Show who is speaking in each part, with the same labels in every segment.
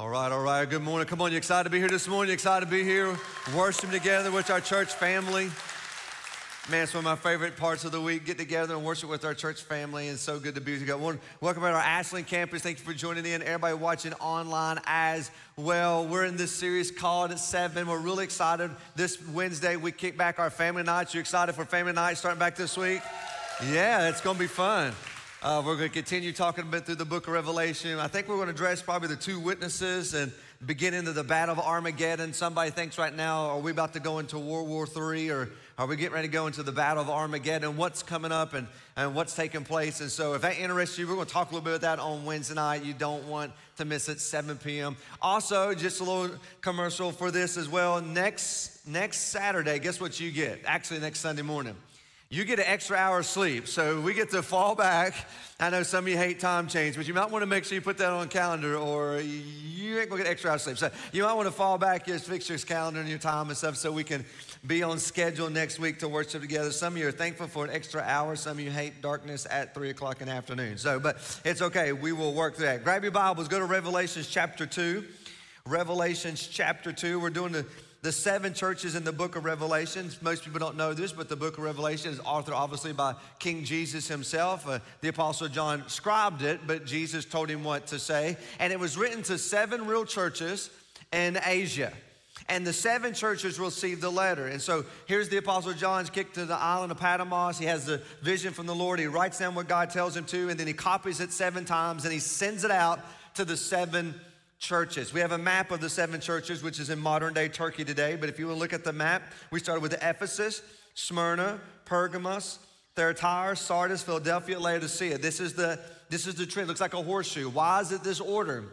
Speaker 1: All right, all right. Good morning. Come on, you excited to be here this morning? You excited to be here worshiping together with our church family? Man, it's one of my favorite parts of the week. Get together and worship with our church family, and so good to be together. Welcome to our Ashland campus. Thank you for joining in. Everybody watching online as well. We're in this series called Seven. We're really excited. This Wednesday we kick back our family nights. You excited for family night starting back this week? Yeah, it's going to be fun. Uh, we're going to continue talking a bit through the book of Revelation. I think we're going to address probably the two witnesses and beginning of the battle of Armageddon. Somebody thinks right now, are we about to go into World War III or are we getting ready to go into the battle of Armageddon? What's coming up and, and what's taking place? And so, if that interests you, we're going to talk a little bit about that on Wednesday night. You don't want to miss it, 7 p.m. Also, just a little commercial for this as well. Next, next Saturday, guess what you get? Actually, next Sunday morning you get an extra hour of sleep. So we get to fall back. I know some of you hate time change, but you might want to make sure you put that on calendar or you ain't gonna get extra hour of sleep. So you might want to fall back, just fix your calendar and your time and stuff so we can be on schedule next week to worship together. Some of you are thankful for an extra hour. Some of you hate darkness at three o'clock in the afternoon. So, but it's okay. We will work through that. Grab your Bibles, go to Revelations chapter two. Revelations chapter two. We're doing the the seven churches in the book of Revelation. Most people don't know this, but the book of Revelation is authored obviously by King Jesus himself. Uh, the Apostle John scribed it, but Jesus told him what to say. And it was written to seven real churches in Asia. And the seven churches received the letter. And so here's the Apostle John's kicked to the island of Patmos. He has the vision from the Lord. He writes down what God tells him to, and then he copies it seven times and he sends it out to the seven churches. We have a map of the seven churches, which is in modern day Turkey today. But if you will look at the map, we started with Ephesus, Smyrna, Pergamos, Thyatira, Sardis, Philadelphia, Laodicea. This is the this is the trend. It looks like a horseshoe. Why is it this order?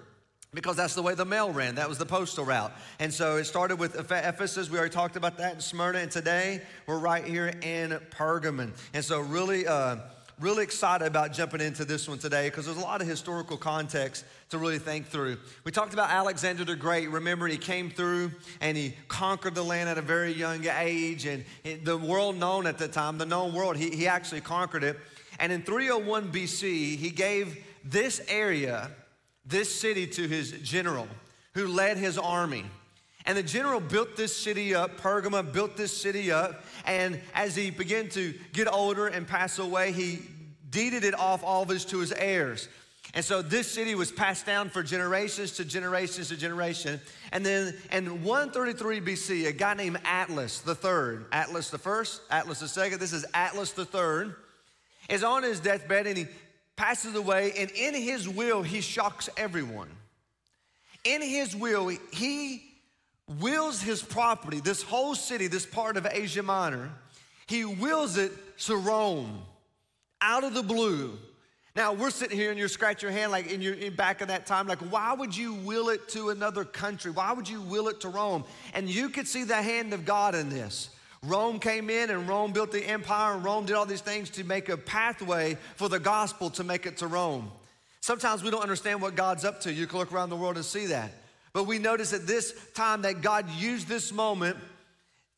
Speaker 1: Because that's the way the mail ran. That was the postal route. And so it started with Ephesus. We already talked about that in Smyrna. And today we're right here in Pergamon. And so really. Uh, really excited about jumping into this one today because there's a lot of historical context to really think through. We talked about Alexander the Great. Remember, he came through and he conquered the land at a very young age. And the world known at the time, the known world, he, he actually conquered it. And in 301 BC, he gave this area, this city to his general who led his army. And the general built this city up, Pergamum built this city up. And as he began to get older and pass away, he deeded it off all of his to his heirs. And so this city was passed down for generations to generations to generation. And then in 133 BC, a guy named Attalus the third, Attalus the first, Attalus the second, this is Attalus the third, is on his deathbed and he passes away. And in his will, he shocks everyone. In his will, he wills his property, this whole city, this part of Asia Minor, he wills it to Rome out of the blue. Now we're sitting here and you're scratching your hand like in your in back of that time, like why would you will it to another country? Why would you will it to Rome? And you could see the hand of God in this. Rome came in and Rome built the empire and Rome did all these things to make a pathway for the gospel to make it to Rome. Sometimes we don't understand what God's up to. You can look around the world and see that. But we notice at this time that God used this moment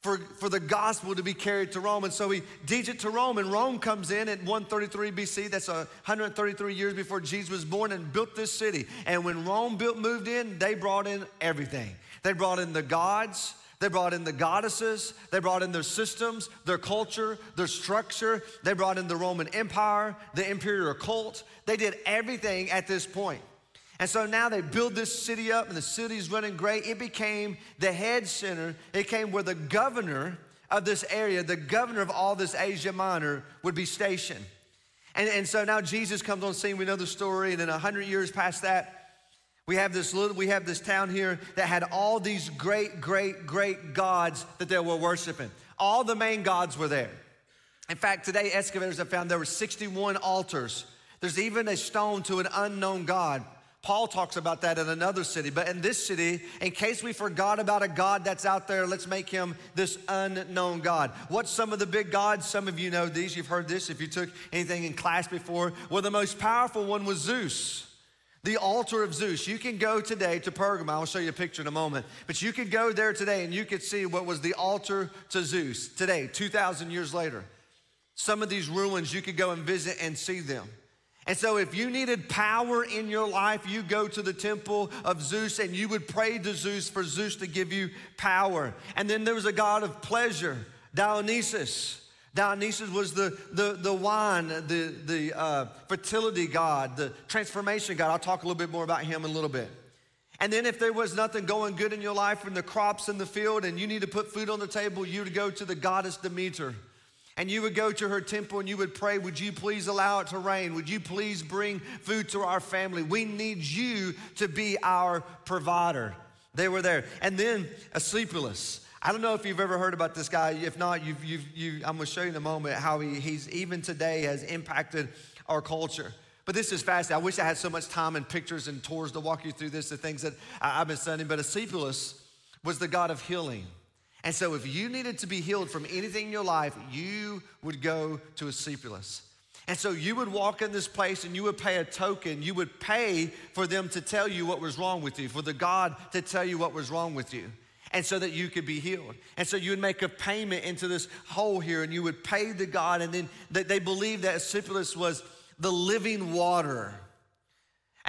Speaker 1: for, for the gospel to be carried to Rome. And so he deeds it to Rome, and Rome comes in at 133 BC. That's 133 years before Jesus was born and built this city. And when Rome built, moved in, they brought in everything. They brought in the gods, they brought in the goddesses, they brought in their systems, their culture, their structure, they brought in the Roman Empire, the imperial cult. They did everything at this point. And so now they build this city up and the city's running great. It became the head center. It came where the governor of this area, the governor of all this Asia Minor, would be stationed. And, and so now Jesus comes on scene. We know the story. And then a hundred years past that, we have this little, we have this town here that had all these great, great, great gods that they were worshiping. All the main gods were there. In fact, today excavators have found there were 61 altars. There's even a stone to an unknown God. Paul talks about that in another city. But in this city, in case we forgot about a God that's out there, let's make him this unknown God. What's some of the big gods? Some of you know these. You've heard this if you took anything in class before. Well, the most powerful one was Zeus. The altar of Zeus. You can go today to Pergamum. I'll show you a picture in a moment. But you could go there today and you could see what was the altar to Zeus today, 2,000 years later. Some of these ruins, you could go and visit and see them. And so, if you needed power in your life, you go to the temple of Zeus and you would pray to Zeus for Zeus to give you power. And then there was a god of pleasure, Dionysus. Dionysus was the, the, the wine, the, the uh, fertility god, the transformation god. I'll talk a little bit more about him in a little bit. And then, if there was nothing going good in your life from the crops in the field and you need to put food on the table, you would go to the goddess Demeter and you would go to her temple and you would pray, Would you please allow it to rain? Would you please bring food to our family? We need you to be our provider. They were there. And then Asclepius. I don't know if you've ever heard about this guy. If not, you've, you've, you, I'm going to show you in a moment how he, he's even today has impacted our culture. But this is fascinating. I wish I had so much time and pictures and tours to walk you through this, the things that I've been studying. But Asclepius was the God of healing. And so, if you needed to be healed from anything in your life, you would go to a Asclepius. And so you would walk in this place and you would pay a token. You would pay for them to tell you what was wrong with you, for the God to tell you what was wrong with you, and so that you could be healed. And so you would make a payment into this hole here and you would pay the God. And then they believed that Asclepius was the living water.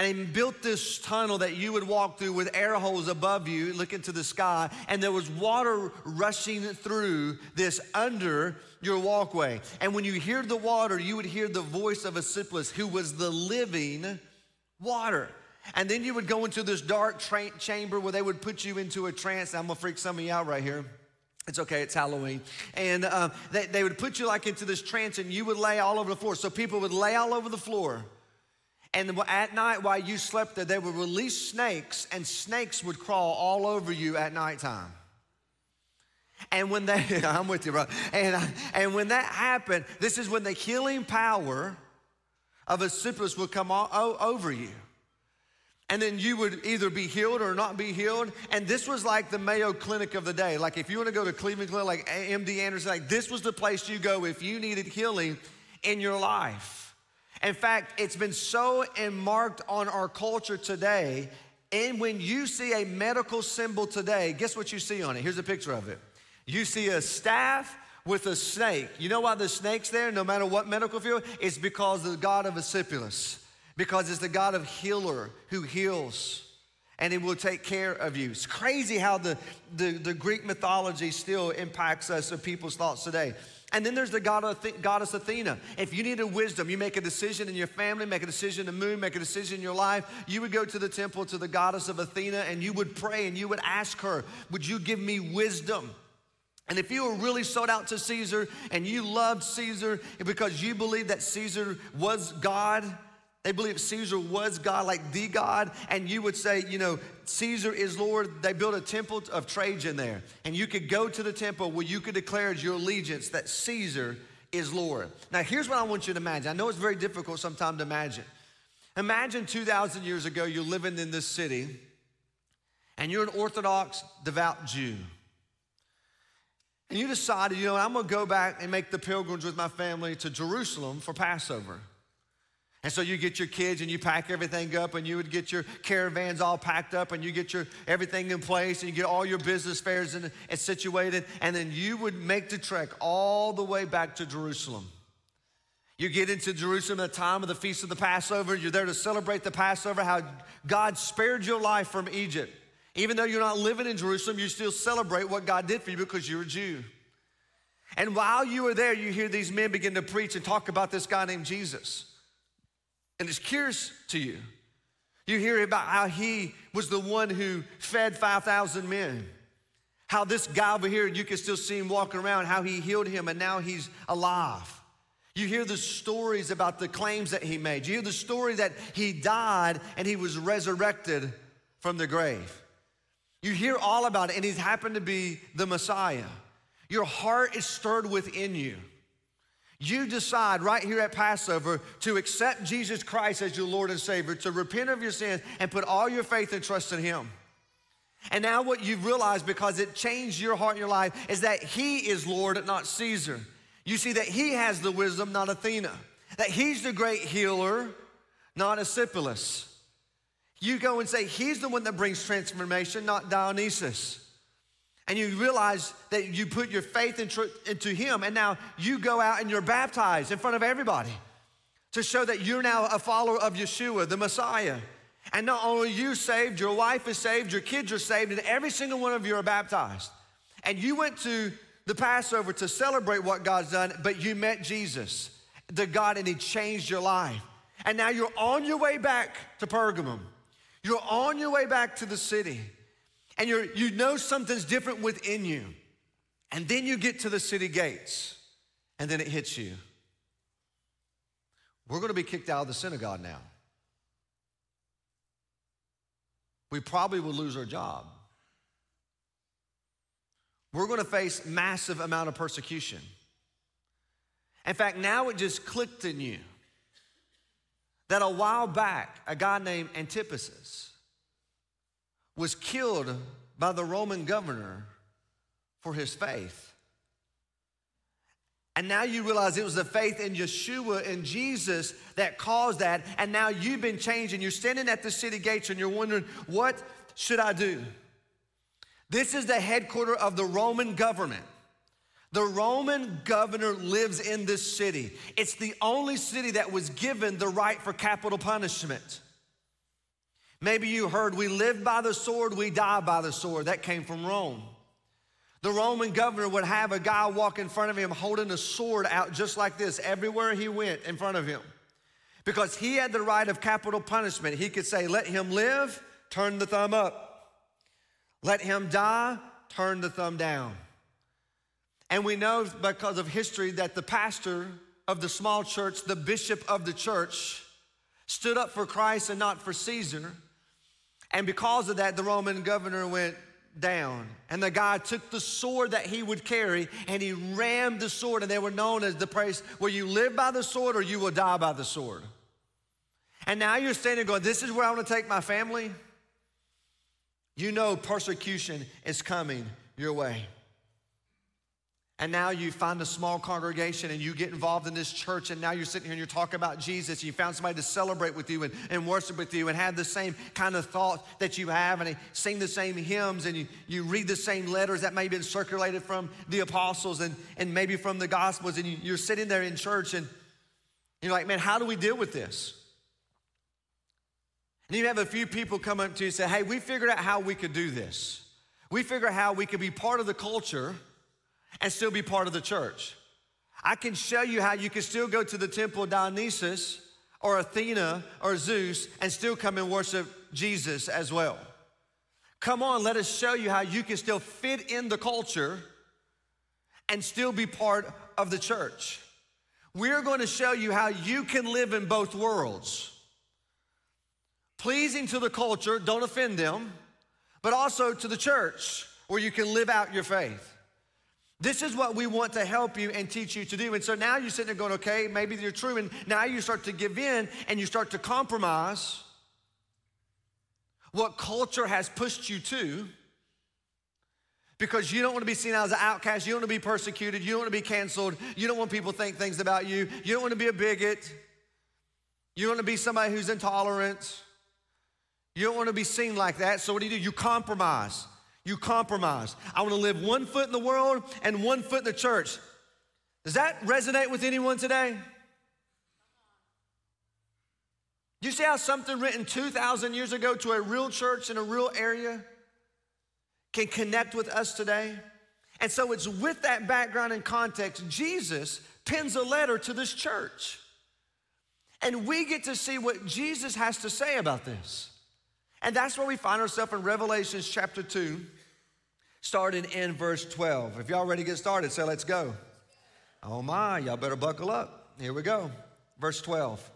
Speaker 1: And he built this tunnel that you would walk through with air holes above you, look into the sky, and there was water rushing through this under your walkway. And when you hear the water, you would hear the voice of Asclepius, who was the living water. And then you would go into this dark tra- chamber where they would put you into a trance. I'm gonna freak some of you out right here. It's okay, it's Halloween. And uh, they, they would put you like into this trance and you would lay all over the floor. So people would lay all over the floor and at night, while you slept there, they would release snakes, and snakes would crawl all over you at nighttime. And when they, I'm with you, bro. And, and when that happened, this is when the healing power of a Asclepius would come all, over you. And then you would either be healed or not be healed. And this was like the Mayo Clinic of the day. Like if you want to go to Cleveland Clinic, like MD Anderson, like this was the place you go if you needed healing in your life. In fact, it's been so marked on our culture today. And when you see a medical symbol today, guess what you see on it? Here's a picture of it. You see a staff with a snake. You know why the snake's there, no matter what medical field? It's because of the God of Asclepius, because it's the God of healer who heals and it will take care of you. It's crazy how the, the, the Greek mythology still impacts us of people's thoughts today. And then there's the goddess Athena. If you needed wisdom, you make a decision in your family, make a decision to move, make a decision in your life, you would go to the temple to the goddess of Athena and you would pray and you would ask her, Would you give me wisdom? And if you were really sold out to Caesar and you loved Caesar because you believed that Caesar was God, they believed Caesar was God, like the God, and you would say, you know, Caesar is Lord. They built a temple of Trajan there, and you could go to the temple where you could declare your allegiance that Caesar is Lord. Now, here's what I want you to imagine. I know it's very difficult sometimes to imagine. Imagine 2,000 years ago, you're living in this city, and you're an Orthodox, devout Jew. And you decided, you know, I'm gonna go back and make the pilgrimage with my family to Jerusalem for Passover. And so you get your kids and you pack everything up and you would get your caravans all packed up and you get your everything in place and you get all your business fairs and, and situated and then you would make the trek all the way back to Jerusalem. You get into Jerusalem at the time of the Feast of the Passover. You're there to celebrate the Passover, how God spared your life from Egypt. Even though you're not living in Jerusalem, you still celebrate what God did for you because you're a Jew. And while you are there, you hear these men begin to preach and talk about this guy named Jesus and it's curious to you. You hear about how he was the one who fed 5,000 men. How this guy over here, you can still see him walking around, how he healed him and now he's alive. You hear the stories about the claims that he made. You hear the story that he died and he was resurrected from the grave. You hear all about it, and he's happened to be the Messiah. Your heart is stirred within you you decide right here at Passover to accept Jesus Christ as your Lord and Savior, to repent of your sins and put all your faith and trust in Him. And now, what you've realized because it changed your heart and your life is that He is Lord, not Caesar. You see that He has the wisdom, not Athena, that He's the great healer, not Asclepius. You go and say, He's the one that brings transformation, not Dionysus and you realize that you put your faith into him and now you go out and you're baptized in front of everybody to show that you're now a follower of Yeshua, the Messiah. And not only you saved, your wife is saved, your kids are saved, and every single one of you are baptized. And you went to the Passover to celebrate what God's done, but you met Jesus, the God, and He changed your life. And now you're on your way back to Pergamum. You're on your way back to the city. And you're, you know something's different within you. And then you get to the city gates, and then it hits you. We're going to be kicked out of the synagogue now. We probably will lose our job. We're going to face massive amount of persecution. In fact, now it just clicked in you that a while back, a guy named Antipas was killed by the Roman governor for his faith. And now you realize it was the faith in Yeshua and Jesus that caused that. And now you've been changed and you're standing at the city gates and you're wondering, what should I do? This is the headquarters of the Roman government. The Roman governor lives in this city. It's the only city that was given the right for capital punishment. Maybe you heard, we live by the sword, we die by the sword. That came from Rome. The Roman governor would have a guy walk in front of him holding a sword out just like this everywhere he went in front of him. Because he had the right of capital punishment. He could say, Let him live, turn the thumb up. Let him die, turn the thumb down. And we know because of history that the pastor of the small church, the bishop of the church, stood up for Christ and not for Caesar. And because of that, the Roman governor went, down. And the guy took the sword that he would carry and he rammed the sword, and they were known as the place where you live by the sword or you will die by the sword. And now you're standing going, This is where I want to take my family. You know persecution is coming your way and now you find a small congregation and you get involved in this church and now you're sitting here and you're talking about Jesus and you found somebody to celebrate with you and, and worship with you and have the same kind of thought that you have and sing the same hymns and you, you read the same letters that may have been circulated from the apostles and, and maybe from the gospels and you, you're sitting there in church and you're like, man, how do we deal with this? And you have a few people come up to you and say, hey, we figured out how we could do this. We figured out how we could be part of the culture and still be part of the church. I can show you how you can still go to the temple of Dionysus or Athena or Zeus and still come and worship Jesus as well. Come on, let us show you how you can still fit in the culture and still be part of the church. We're going to show you how you can live in both worlds. Pleasing to the culture, don't offend them, but also to the church where you can live out your faith. This is what we want to help you and teach you to do. And so now you're sitting there going, okay, maybe you're true. And now you start to give in and you start to compromise what culture has pushed you to because you don't want to be seen as an outcast. You don't want to be persecuted. You don't want to be canceled. You don't want people to think things about you. You don't want to be a bigot. You don't want to be somebody who's intolerant. You don't want to be seen like that. So what do you do? You compromise. You compromise. I want to live one foot in the world and one foot in the church. Does that resonate with anyone today? You see how something written 2,000 years ago to a real church in a real area can connect with us today? And so it's with that background and context, Jesus pens a letter to this church. And we get to see what Jesus has to say about this. And that's where we find ourselves in Revelations chapter 2, starting in verse 12. If y'all ready to get started, say, let's go. Oh my, y'all better buckle up. Here we go. Verse 12.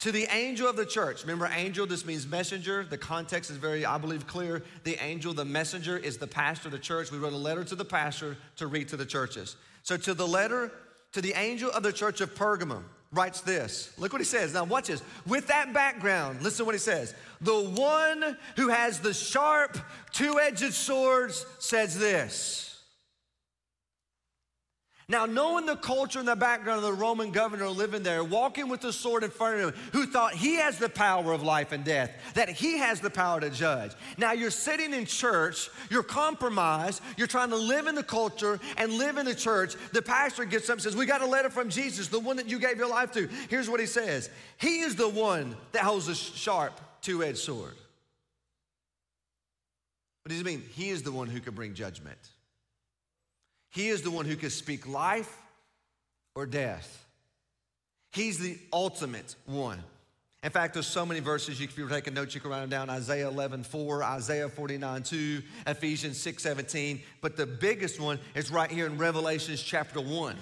Speaker 1: To the angel of the church, remember, angel, this means messenger. The context is very, I believe, clear. The angel, the messenger, is the pastor of the church. We wrote a letter to the pastor to read to the churches. So, to the letter, to the angel of the church of Pergamum, writes this. Look what he says. Now, watch this. With that background, listen to what he says. The one who has the sharp, two edged swords says this. Now, knowing the culture and the background of the Roman governor living there, walking with the sword in front of him, who thought he has the power of life and death, that he has the power to judge. Now, you're sitting in church, you're compromised, you're trying to live in the culture and live in the church. The pastor gets up and says, We got a letter from Jesus, the one that you gave your life to. Here's what he says He is the one that holds a sharp, two edged sword. What does he mean? He is the one who can bring judgment. He is the one who can speak life or death. He's the ultimate one. In fact, there's so many verses. If you're taking notes, you can write them down. Isaiah 11, 4, Isaiah 49, 2, Ephesians 6, 17. But the biggest one is right here in Revelations chapter 1.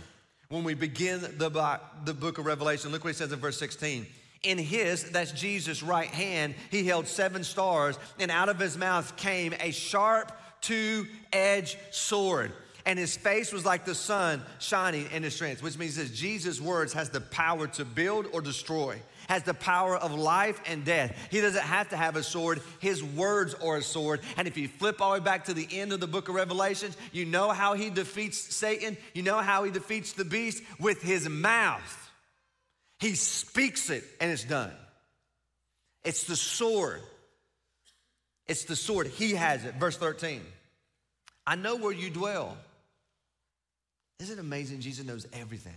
Speaker 1: When we begin the, the book of Revelation, look what he says in verse 16. In his, that's Jesus' right hand, he held seven stars, and out of his mouth came a sharp, two edged sword and his face was like the sun shining in his strength, which means that Jesus' words has the power to build or destroy, has the power of life and death. He doesn't have to have a sword, his words are a sword. And if you flip all the way back to the end of the book of Revelations, you know how he defeats Satan, you know how he defeats the beast with his mouth. He speaks it and it's done. It's the sword. It's the sword. He has it. Verse 13. I know where you dwell isn't it amazing? Jesus knows everything.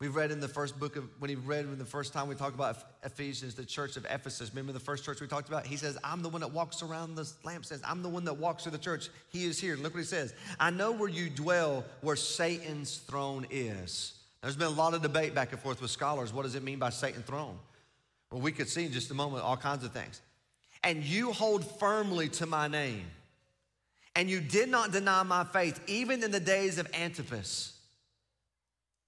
Speaker 1: We read in the first book of, when he read in the first time we talked about Ephesians, the church of Ephesus. Remember the first church we talked about? He says, I'm the one that walks around the lampstands. I'm the one that walks through the church. He is here. Look what he says. I know where you dwell, where Satan's throne is. There's been a lot of debate back and forth with scholars. What does it mean by Satan's throne? Well, we could see in just a moment all kinds of things. And you hold firmly to my name and you did not deny my faith, even in the days of Antipas.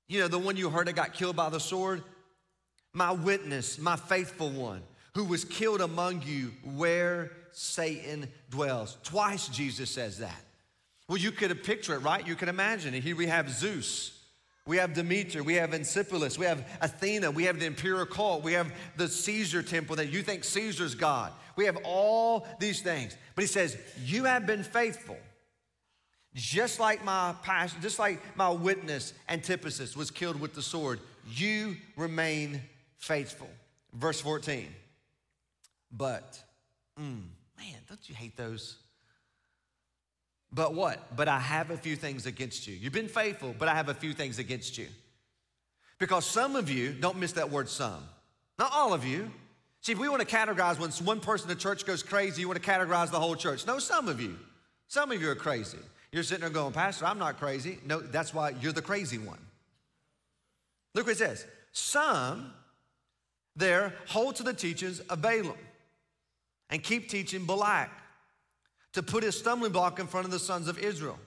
Speaker 1: You know, the one you heard that got killed by the sword? My witness, my faithful one, who was killed among you where Satan dwells. Twice Jesus says that. Well, you could picture it, right? You can imagine it. Here we have Zeus. We have Demeter, we have Encephalus, we have Athena, we have the imperial cult, we have the Caesar temple that you think Caesar's God. We have all these things. But he says, You have been faithful. Just like my pastor, just like my witness Antipas was killed with the sword, you remain faithful. Verse 14. But, mm, man, don't you hate those? But what? But I have a few things against you. You've been faithful, but I have a few things against you. Because some of you, don't miss that word some, not all of you. See, if we want to categorize when one person in the church goes crazy, you want to categorize the whole church. No, some of you. Some of you are crazy. You're sitting there going, Pastor, I'm not crazy. No, that's why you're the crazy one. Look what it says. Some there hold to the teachings of Balaam and keep teaching Balak to put his stumbling block in front of the sons of Israel,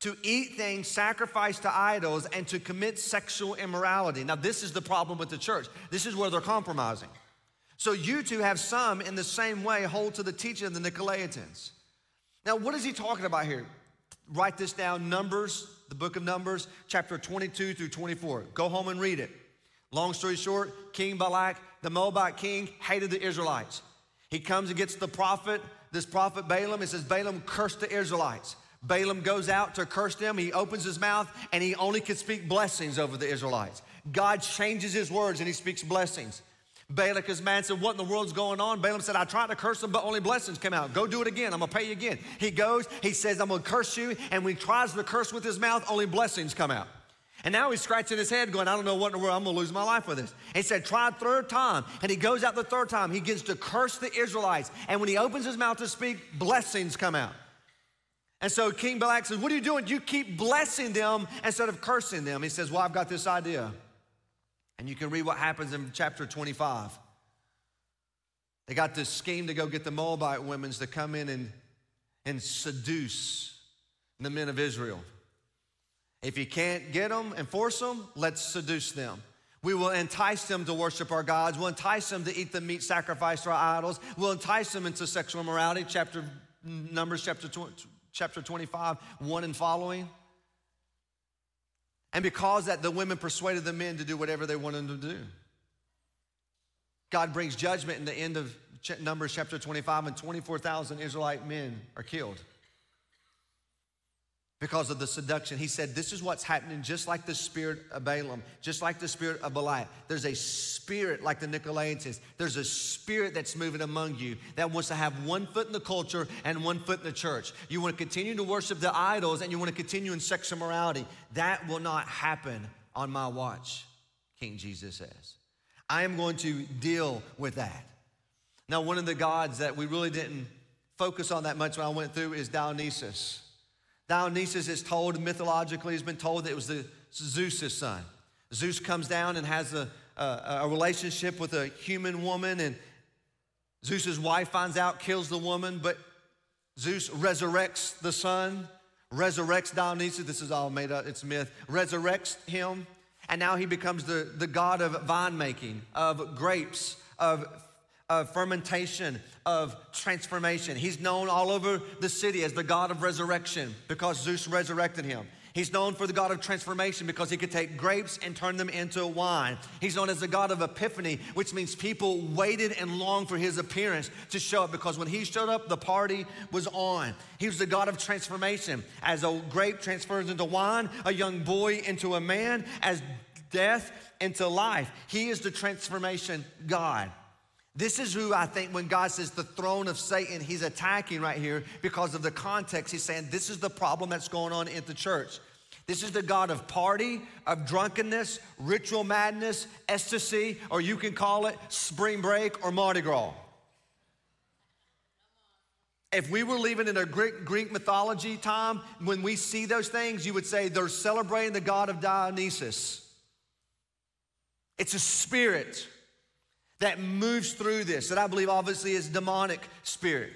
Speaker 1: to eat things sacrificed to idols, and to commit sexual immorality. Now, this is the problem with the church. This is where they're compromising. So, you two have some in the same way hold to the teaching of the Nicolaitans. Now, what is he talking about here? Write this down Numbers, the book of Numbers, chapter 22 through 24. Go home and read it. Long story short, King Balak, the Moabite king, hated the Israelites. He comes and gets the prophet this prophet Balaam. It says Balaam cursed the Israelites. Balaam goes out to curse them. He opens his mouth and he only can speak blessings over the Israelites. God changes his words and he speaks blessings. Balak mad said, What in the world's going on? Balaam said, I tried to curse them, but only blessings came out. Go do it again. I'm gonna pay you again. He goes, he says, I'm gonna curse you. And when he tries to curse with his mouth, only blessings come out. And now he's scratching his head, going, I don't know what in the world, I'm gonna lose my life with this. He said, Try third time. And he goes out the third time. He begins to curse the Israelites. And when he opens his mouth to speak, blessings come out. And so King Balak says, What are you doing? You keep blessing them instead of cursing them. He says, Well, I've got this idea. And you can read what happens in chapter 25. They got this scheme to go get the Moabite women to come in and, and seduce the men of Israel. If you can't get them and force them, let's seduce them. We will entice them to worship our gods. We'll entice them to eat the meat sacrificed to our idols. We'll entice them into sexual immorality, chapter Numbers chapter, chapter 25, 1 and following. And because that, the women persuaded the men to do whatever they wanted them to do. God brings judgment in the end of Numbers chapter 25, and 24,000 Israelite men are killed. Because of the seduction. He said, This is what's happening, just like the spirit of Balaam, just like the spirit of Belial. There's a spirit, like the Nicolaitans, there's a spirit that's moving among you that wants to have one foot in the culture and one foot in the church. You want to continue to worship the idols and you want to continue in sexual morality. That will not happen on my watch, King Jesus says. I am going to deal with that. Now, one of the gods that we really didn't focus on that much when I went through is Dionysus. Dionysus is told, mythologically, has been told that it was the Zeus's son. Zeus comes down and has a, a, a relationship with a human woman, and Zeus's wife finds out, kills the woman, but Zeus resurrects the son, resurrects Dionysus. This is all made up, it's myth. Resurrects him, and now he becomes the, the god of vine making, of grapes, of of fermentation, of transformation. He's known all over the city as the God of resurrection because Zeus resurrected him. He's known for the God of transformation because he could take grapes and turn them into wine. He's known as the God of epiphany, which means people waited and longed for his appearance to show up because when he showed up, the party was on. He was the God of transformation. As a grape transfers into wine, a young boy into a man, as death into life. He is the transformation God. This is who I think when God says the throne of Satan, he's attacking right here because of the context. He's saying this is the problem that's going on in the church. This is the God of party, of drunkenness, ritual madness, ecstasy, or you can call it spring break or Mardi Gras. If we were living in a Greek, Greek mythology time, when we see those things, you would say they're celebrating the God of Dionysus. It's a spirit that moves through this, that I believe obviously is demonic spirit.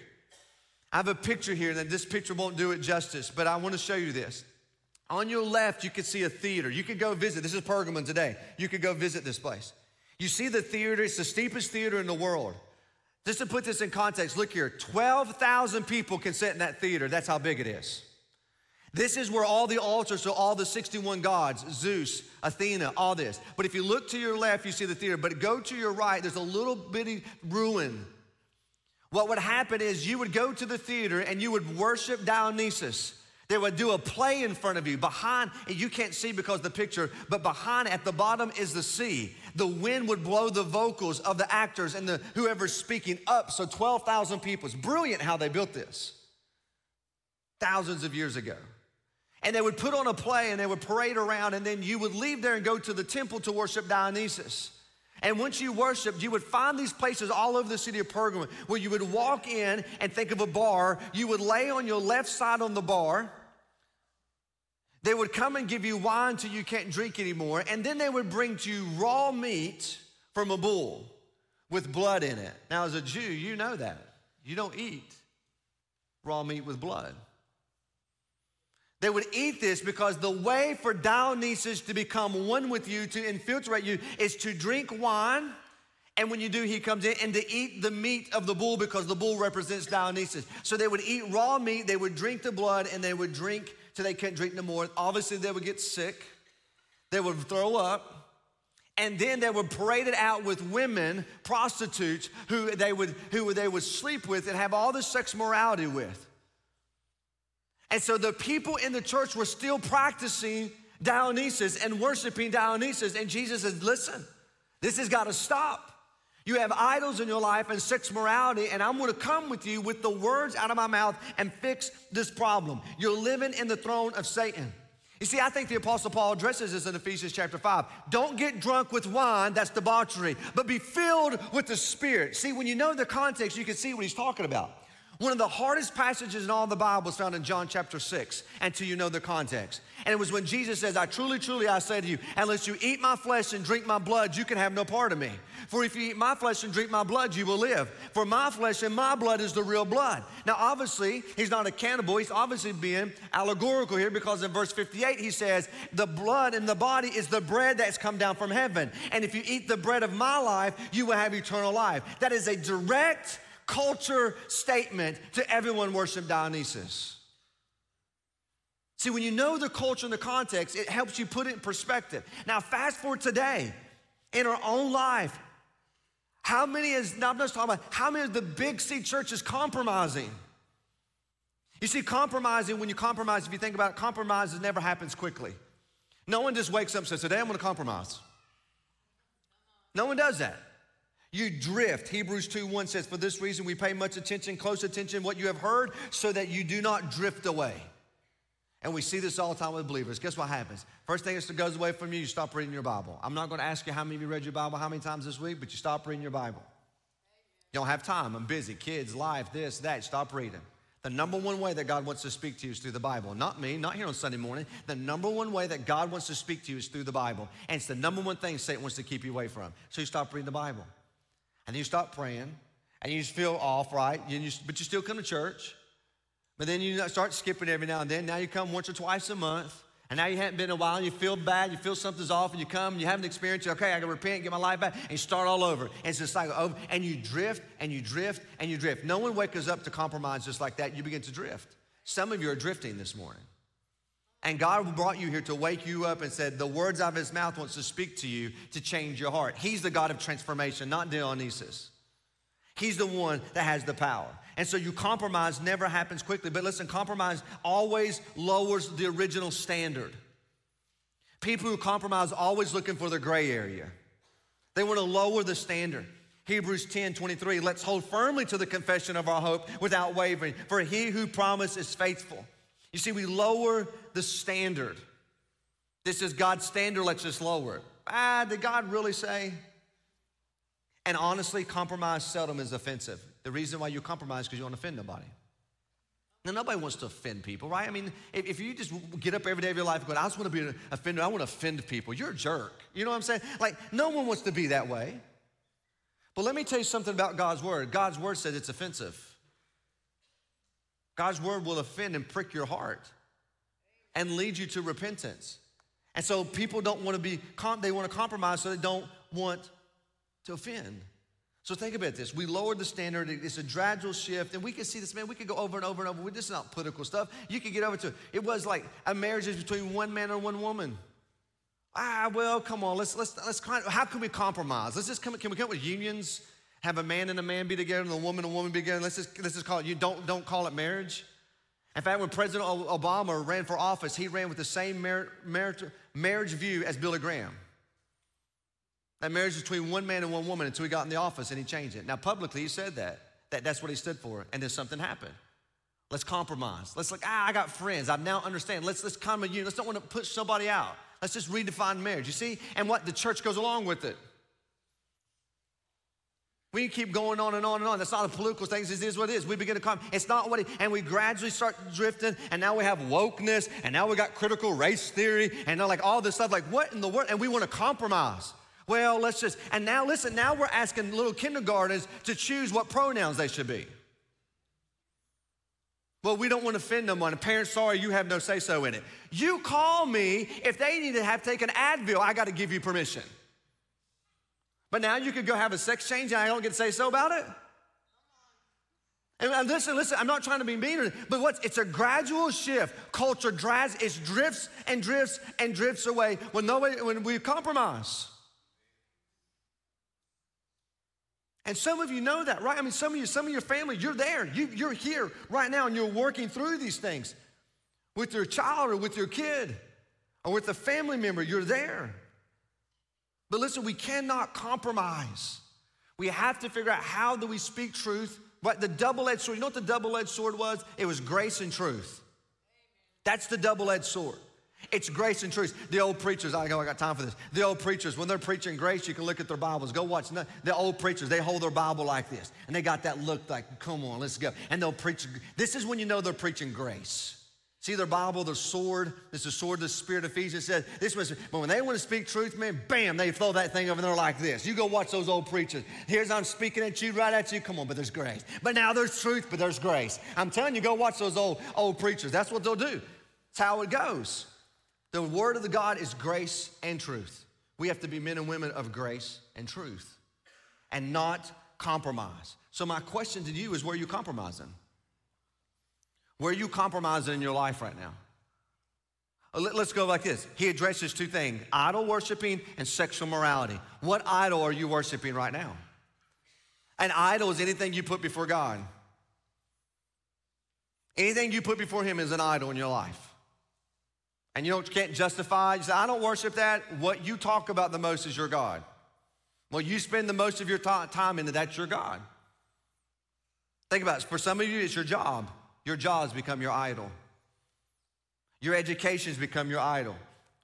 Speaker 1: I have a picture here, and this picture won't do it justice, but I want to show you this. On your left, you can see a theater. You could go visit. This is Pergamon today. You could go visit this place. You see the theater, it's the steepest theater in the world. Just to put this in context, look here 12,000 people can sit in that theater. That's how big it is. This is where all the altars, so all the 61 gods, Zeus, Athena, all this. But if you look to your left, you see the theater. But go to your right, there's a little bitty ruin. What would happen is you would go to the theater and you would worship Dionysus. They would do a play in front of you. Behind, you can't see because the picture, but behind at the bottom is the sea. The wind would blow the vocals of the actors and the whoever's speaking up. So 12,000 people. It's brilliant how they built this thousands of years ago and they would put on a play and they would parade around, and then you would leave there and go to the temple to worship Dionysus. And once you worshiped, you would find these places all over the city of Pergamum where you would walk in and think of a bar. You would lay on your left side on the bar. They would come and give you wine till you can't drink anymore. And then they would bring to you raw meat from a bull with blood in it. Now, as a Jew, you know that. You don't eat raw meat with blood. They would eat this because the way for Dionysus to become one with you, to infiltrate you, is to drink wine. And when you do, he comes in and to eat the meat of the bull because the bull represents Dionysus. So they would eat raw meat, they would drink the blood, and they would drink till they couldn't drink no more. Obviously, they would get sick, they would throw up, and then they would parade it out with women, prostitutes, who they would, who they would sleep with and have all this sex morality with. And so the people in the church were still practicing Dionysus and worshiping Dionysus. And Jesus says, Listen, this has got to stop. You have idols in your life and sex morality, and I'm gonna come with you with the words out of my mouth and fix this problem. You're living in the throne of Satan. You see, I think the Apostle Paul addresses this in Ephesians chapter 5. Don't get drunk with wine, that's debauchery, but be filled with the Spirit. See, when you know the context, you can see what he's talking about. One of the hardest passages in all the Bible is found in John chapter 6, until you know the context. And it was when Jesus says, I truly, truly, I say to you, unless you eat my flesh and drink my blood, you can have no part of me. For if you eat my flesh and drink my blood, you will live. For my flesh and my blood is the real blood. Now, obviously, he's not a cannibal. He's obviously being allegorical here because in verse 58, he says, The blood in the body is the bread that's come down from heaven. And if you eat the bread of my life, you will have eternal life. That is a direct culture statement to everyone worship Dionysus. See, when you know the culture and the context, it helps you put it in perspective. Now, fast forward today in our own life. How many is, now I'm just talking about how many of the big C churches compromising? You see, compromising, when you compromise, if you think about it, compromise never happens quickly. No one just wakes up and says, Today I'm gonna compromise. No one does that. You drift. Hebrews 2 1 says, For this reason we pay much attention, close attention, what you have heard, so that you do not drift away. And we see this all the time with believers. Guess what happens? First thing that goes away from you, you stop reading your Bible. I'm not going to ask you how many of you read your Bible, how many times this week, but you stop reading your Bible. You don't have time. I'm busy. Kids, life, this, that. Stop reading. The number one way that God wants to speak to you is through the Bible. Not me, not here on Sunday morning. The number one way that God wants to speak to you is through the Bible. And it's the number one thing Satan wants to keep you away from. So you stop reading the Bible. And you stop praying. And you just feel off, right? You, but you still come to church. But then you uh, start skipping every now and then. Now you come once or twice a month. And now you haven't been in a while, and you feel bad, you feel something's off, and you come, and you haven't experienced it. Okay, I gotta repent, get my life back, and you start all over. And it's a cycle over, and you drift, and you drift, and you drift. No one wakes up to compromise just like that. You begin to drift. Some of you are drifting this morning. And God brought you here to wake you up and said, The words out of his mouth wants to speak to you to change your heart. He's the God of transformation, not Dionysus. He's the one that has the power. And so you compromise never happens quickly. But listen, compromise always lowers the original standard. People who compromise always looking for the gray area. They want to lower the standard. Hebrews 10 23, let's hold firmly to the confession of our hope without wavering, for he who promised is faithful. You see, we lower the standard. This is God's standard, let's just lower it. Ah, did God really say? And honestly, compromise seldom is offensive. The reason why you compromise is because you don't offend nobody. Now, nobody wants to offend people, right? I mean, if, if, you just get up every day of your life and go, I just want to be an offender, I want to offend people, you're a jerk. You know what I'm saying? Like, no one wants to be that way. But let me tell you something about God's word. God's word says it's offensive. God's word will offend and prick your heart and lead you to repentance. And so people don't want to be, they want to compromise so they don't want to offend. So think about this. We lowered the standard. It's a gradual shift. And we can see this, man, we could go over and over and over. This is not political stuff. You could get over to it It was like a marriage is between one man and one woman. Ah, well, come on. Let's let's let's how can we compromise? Let's just come can we come up with unions? Have a man and a man be together and a woman and a woman be together. Let's just let's just call it you don't don't call it marriage. In fact, when President Obama ran for office, he ran with the same mar- marriage view as Billy Graham. That marriage between one man and one woman until he got in the office and he changed it. Now, publicly, he said that. that that's what he stood for. And then something happened. Let's compromise. Let's like, ah, I got friends. I now understand. Let's let's come to you. Let's don't want to push somebody out. Let's just redefine marriage. You see? And what the church goes along with it. We keep going on and on and on. That's not a political thing. It is what it is. We begin to come. It's not what it, and we gradually start drifting. And now we have wokeness, and now we got critical race theory, and now like all this stuff. Like what in the world? And we want to compromise. Well, let's just, and now listen, now we're asking little kindergartners to choose what pronouns they should be. Well, we don't want to offend them on parents, sorry, you have no say so in it. You call me if they need to have taken Advil, I got to give you permission. But now you could go have a sex change and I don't get to say so about it? And listen, listen, I'm not trying to be mean, but what's it's a gradual shift. Culture drives, it drifts and drifts and drifts away when nobody when we compromise. And some of you know that, right? I mean, some of you, some of your family, you're there. You, you're here right now and you're working through these things with your child or with your kid or with a family member. You're there. But listen, we cannot compromise. We have to figure out how do we speak truth. But the double-edged sword, you know what the double-edged sword was? It was grace and truth. That's the double-edged sword. It's grace and truth. The old preachers, I go, I got time for this. The old preachers, when they're preaching grace, you can look at their Bibles. Go watch. The old preachers, they hold their Bible like this. And they got that look like, come on, let's go. And they'll preach. This is when you know they're preaching grace. See their Bible, their sword. This is the sword of the Spirit Ephesians says. This was, but when they want to speak truth, man, bam, they throw that thing over there like this. You go watch those old preachers. Here's I'm speaking at you, right at you. Come on, but there's grace. But now there's truth, but there's grace. I'm telling you, go watch those old old preachers. That's what they'll do. It's how it goes. The word of the God is grace and truth. We have to be men and women of grace and truth and not compromise. So, my question to you is where are you compromising? Where are you compromising in your life right now? Uh, let's go like this. He addresses two things idol worshiping and sexual morality. What idol are you worshiping right now? An idol is anything you put before God. Anything you put before him is an idol in your life. And you don't, can't justify, you say, I don't worship that. What you talk about the most is your God. Well, you spend the most of your time in that, that's your God. Think about it. For some of you, it's your job. Your jobs become your idol. Your education has become your idol.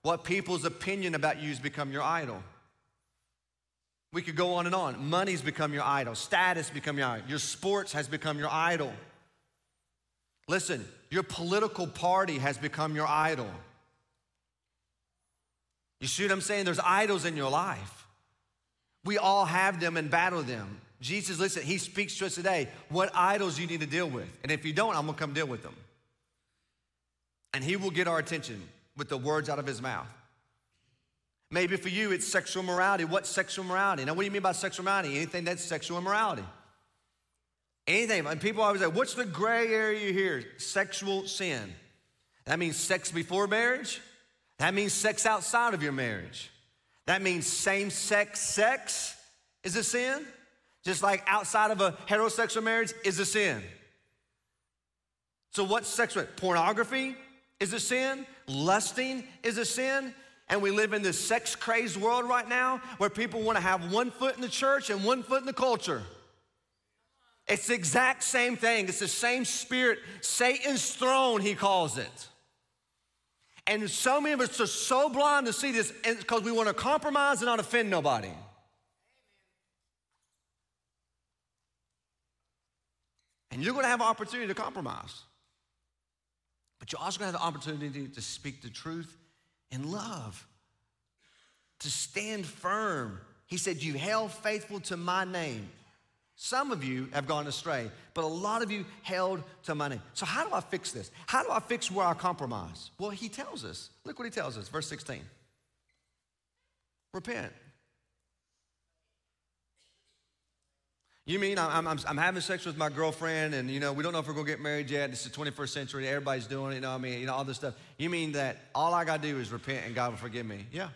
Speaker 1: What people's opinion about you has become your idol. We could go on and on. Money's become your idol. Status become your idol. Your sports has become your idol. Listen, your political party has become your idol. You see what I'm saying? There's idols in your life. We all have them and battle them. Jesus, listen, he speaks to us today what idols you need to deal with. And if you don't, I'm gonna come deal with them. And he will get our attention with the words out of his mouth. Maybe for you, it's sexual morality. What's sexual morality? Now, what do you mean by sexual morality? Anything that's sexual immorality. Anything. And people always say, what's the gray area here? Sexual sin. That means sex before marriage. That means sex outside of your marriage. That means same sex sex is a sin, just like outside of a heterosexual marriage is a sin. So, what's sexual? Pornography is a sin, lusting is a sin, and we live in this sex crazed world right now where people want to have one foot in the church and one foot in the culture. It's the exact same thing. It's the same spirit. Satan's throne, he calls it. And so many of us are so blind to see this because we want to compromise and not offend nobody. And you're going to have opportunity to compromise. But you're also going to have the opportunity to speak the truth in love, to stand firm. He said, You held faithful to my name. Some of you have gone astray, but a lot of you held to my name. So, how do I fix this? How do I fix where I compromise? Well, he tells us. Look what he tells us, verse 16. Repent. You mean I'm, I'm, I'm, having sex with my girlfriend and, you know, we don't know if we're going to get married yet. It's the 21st century. Everybody's doing it. You know I mean? You know, all this stuff. You mean that all I got to do is repent and God will forgive me? Yeah.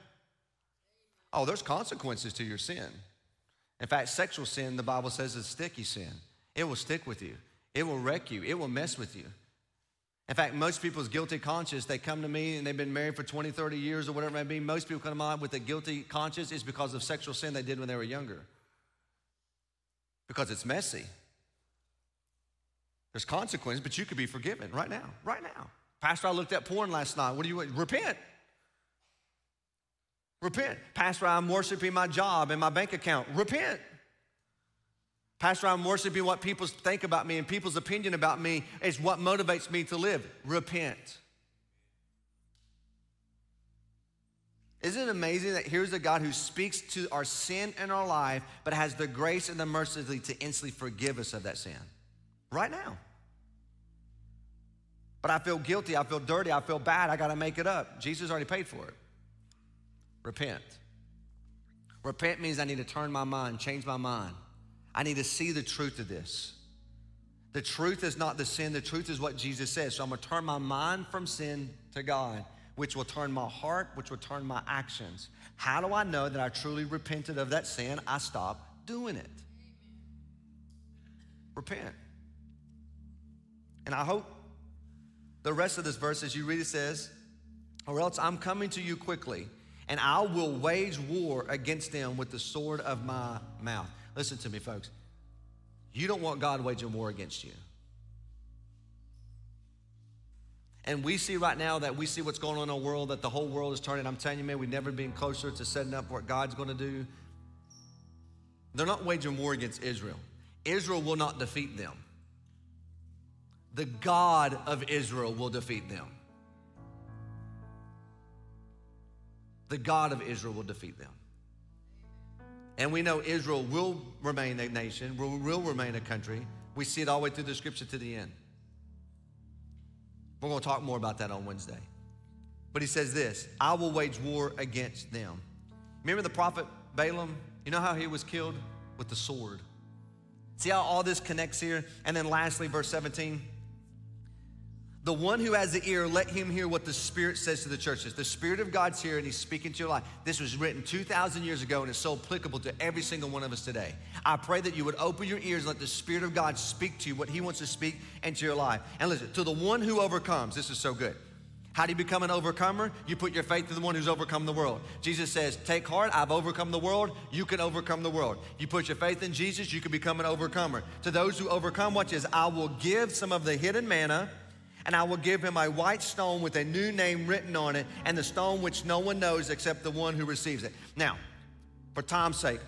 Speaker 1: Oh, there's consequences to your sin. In fact, sexual sin, the Bible says, is sticky sin. It will stick with you. It will wreck you. It will mess with you. In fact, most people's guilty conscience, they come to me and they've been married for 20, 30 years or whatever it may be. Most people come to mind with a guilty conscience is because of sexual sin they did when they were younger because it's messy. There's consequences, but you could be forgiven right now, right now. Pastor, I looked at porn last night. What do you? Repent. Repent. Pastor, I'm worshiping my job and my bank account. Repent. Pastor, I'm worshiping what people think about me and people's opinion about me is what motivates me to live. Repent. Isn't it amazing that here's a God who speaks to our sin in our life, but has the grace and the mercy to instantly forgive us of that sin right now? But I feel guilty, I feel dirty, I feel bad, I gotta make it up. Jesus already paid for it. Repent. Repent means I need to turn my mind, change my mind. I need to see the truth of this. The truth is not the sin, the truth is what Jesus says. So I'm gonna turn my mind from sin to God which will turn my heart, which will turn my actions. How do I know that I truly repented of that sin? I stop doing it. Repent. And I hope the rest of this verse, as you read it, says, Or else I'm coming to you quickly, and I will wage war against them with the sword of my mouth. Listen to me, folks. You don't want God waging war against you. And we see right now that we see what's going on in our world, that the whole world is turning. I'm telling you, man, we've never been closer to setting up what God's going to do. They're not waging war against Israel. Israel will not defeat them. The God of Israel will defeat them. The God of Israel will defeat them. And we know Israel will remain a nation, will, will remain a country. We see it all the way through the scripture to the end. We're going to talk more about that on Wednesday. But he says this I will wage war against them. Remember the prophet Balaam? You know how he was killed? With the sword. See how all this connects here? And then lastly, verse 17. The one who has the ear, let him hear what the Spirit says to the churches. The Spirit of God's here and He's speaking to your life. This was written 2,000 years ago and it's so applicable to every single one of us today. I pray that you would open your ears and let the Spirit of God speak to you what He wants to speak into your life. And listen, to the one who overcomes, this is so good. How do you become an overcomer? You put your faith in the one who's overcome the world. Jesus says, Take heart, I've overcome the world. You can overcome the world. You put your faith in Jesus, you can become an overcomer. To those who overcome, watch this I will give some of the hidden manna and I will give him a white stone with a new name written on it, and the stone which no one knows except the one who receives it. Now, for time's sake,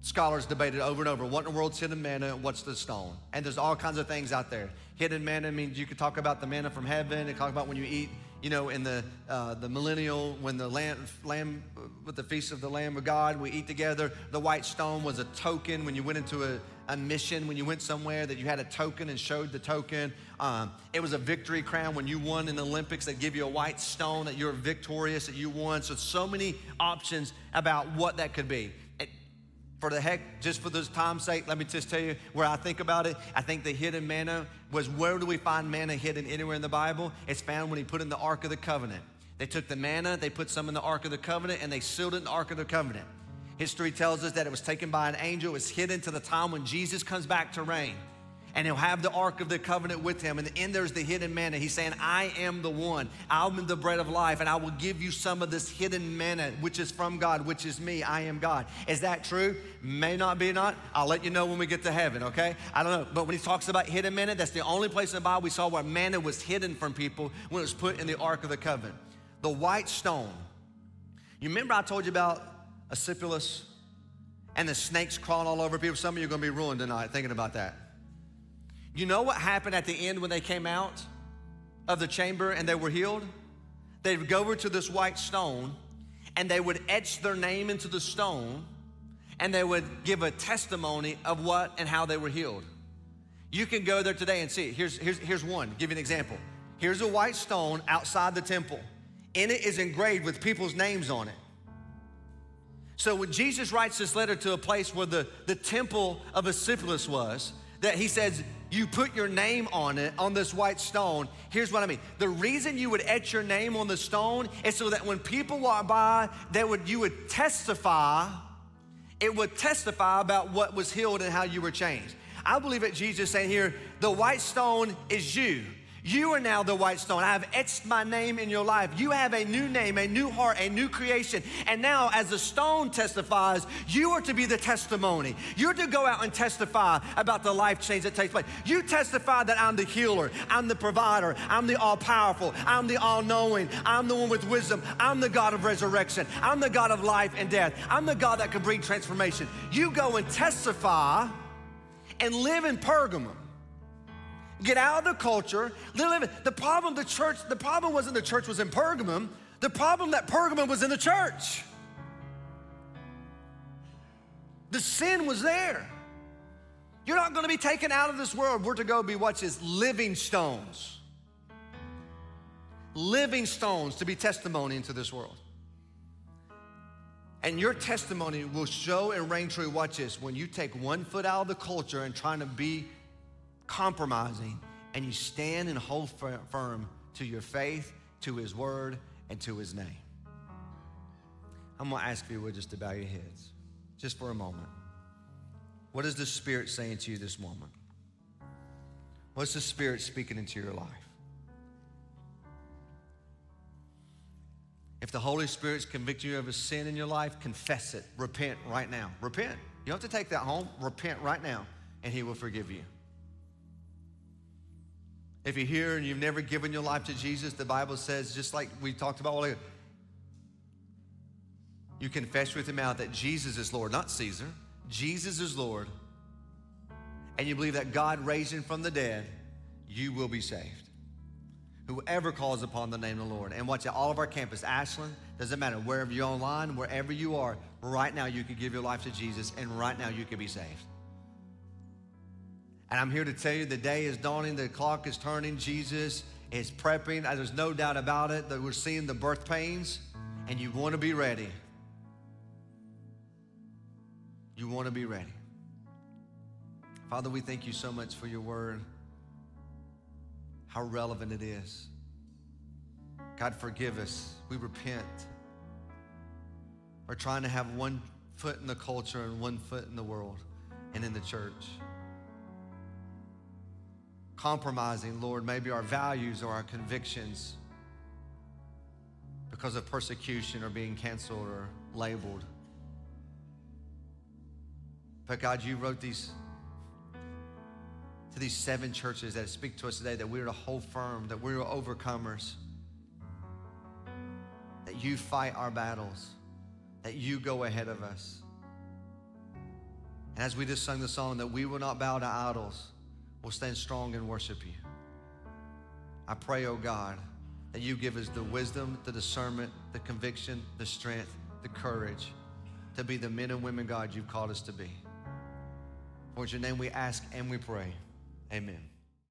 Speaker 1: scholars debated over and over what in the world's hidden manna and what's the stone. And there's all kinds of things out there. Hidden manna means you could talk about the manna from heaven, and talk about when you eat you know, in the, uh, the millennial, when the lamb, lamb, with the feast of the Lamb of God, we eat together. The white stone was a token when you went into a, a mission, when you went somewhere, that you had a token and showed the token. Um, it was a victory crown when you won in the Olympics. They give you a white stone that you're victorious, that you won. So, so many options about what that could be for the heck, just for this time's sake, let me just tell you where I think about it. I think the hidden manna was where do we find manna hidden anywhere in the Bible? It's found when he put in the Ark of the Covenant. They took the manna, they put some in the Ark of the Covenant, and they sealed it in the Ark of the Covenant. History tells us that it was taken by an angel, it was hidden to the time when Jesus comes back to reign and he'll have the Ark of the Covenant with him. And in there's the hidden manna. He's saying, I am the one. I'm the bread of life, and I will give you some of this hidden manna, which is from God, which is me. I am God. Is that true? May not be not. I'll let you know when we get to heaven, okay? I don't know. But when he talks about hidden manna, that's the only place in the Bible we saw where manna was hidden from people when it was put in the Ark of the Covenant. The white stone. You remember I told you about Asclepius and the snakes crawling all over people? Some of you are going to be ruined tonight thinking about that. You know what happened at the end when they came out of the chamber and they were healed? They would go over to this white stone and they would etch their name into the stone and they would give a testimony of what and how they were healed. You can go there today and see. Here's, here's, here's one, give you an example. Here's a white stone outside the temple. In it is engraved with people's names on it. So when Jesus writes this letter to a place where the, the temple of Asclepius was, that he says, you put your name on it, on this white stone. Here's what I mean. The reason you would etch your name on the stone is so that when people walk by, they would, you would testify, it would testify about what was healed and how you were changed. I believe that Jesus saying here, the white stone is you. You are now the white stone. I have etched my name in your life. You have a new name, a new heart, a new creation. And now, as the stone testifies, you are to be the testimony. You're to go out and testify about the life change that takes place. You testify that I'm the healer, I'm the provider, I'm the all powerful, I'm the all knowing, I'm the one with wisdom, I'm the God of resurrection, I'm the God of life and death, I'm the God that can bring transformation. You go and testify and live in Pergamum Get out of the culture. The problem, the church, the problem wasn't the church was in Pergamum. The problem that Pergamum was in the church. The sin was there. You're not going to be taken out of this world. We're to go be what's this? Living stones. Living stones to be testimony into this world. And your testimony will show and reign true. Watch this. When you take one foot out of the culture and trying to be compromising, and you stand and hold firm to your faith, to His Word, and to His name. I'm gonna ask you just to bow your heads, just for a moment. What is the Spirit saying to you this moment? What's the Spirit speaking into your life? If the Holy Spirit's convicting you of a sin in your life, confess it. Repent right now. Repent. You don't have to take that home. Repent right now, and He will forgive you. If you're here and you've never given your life to Jesus, the Bible says, just like we talked about earlier, you confess with your mouth that Jesus is Lord, not Caesar. Jesus is Lord. And you believe that God raised him from the dead, you will be saved. Whoever calls upon the name of the Lord. And watch out, all of our campus, Ashland, doesn't matter, wherever you're online, wherever you are, right now you can give your life to Jesus and right now you can be saved. And I'm here to tell you the day is dawning, the clock is turning, Jesus is prepping. Uh, there's no doubt about it that we're seeing the birth pains, and you want to be ready. You want to be ready. Father, we thank you so much for your word. how relevant it is. God, forgive us. We repent. We're trying to have one foot in the culture and one foot in the world and in the church. Compromising, Lord, maybe our values or our convictions because of persecution or being canceled or labeled. But God, you wrote these to these seven churches that speak to us today that we're to hold firm, that we're overcomers, that you fight our battles, that you go ahead of us. And as we just sung the song, that we will not bow to idols, we'll stand strong and worship you. I pray, oh God, that you give us the wisdom, the discernment, the conviction, the strength, the courage to be the men and women, God, you've called us to be. For your name we ask and we pray. Amen.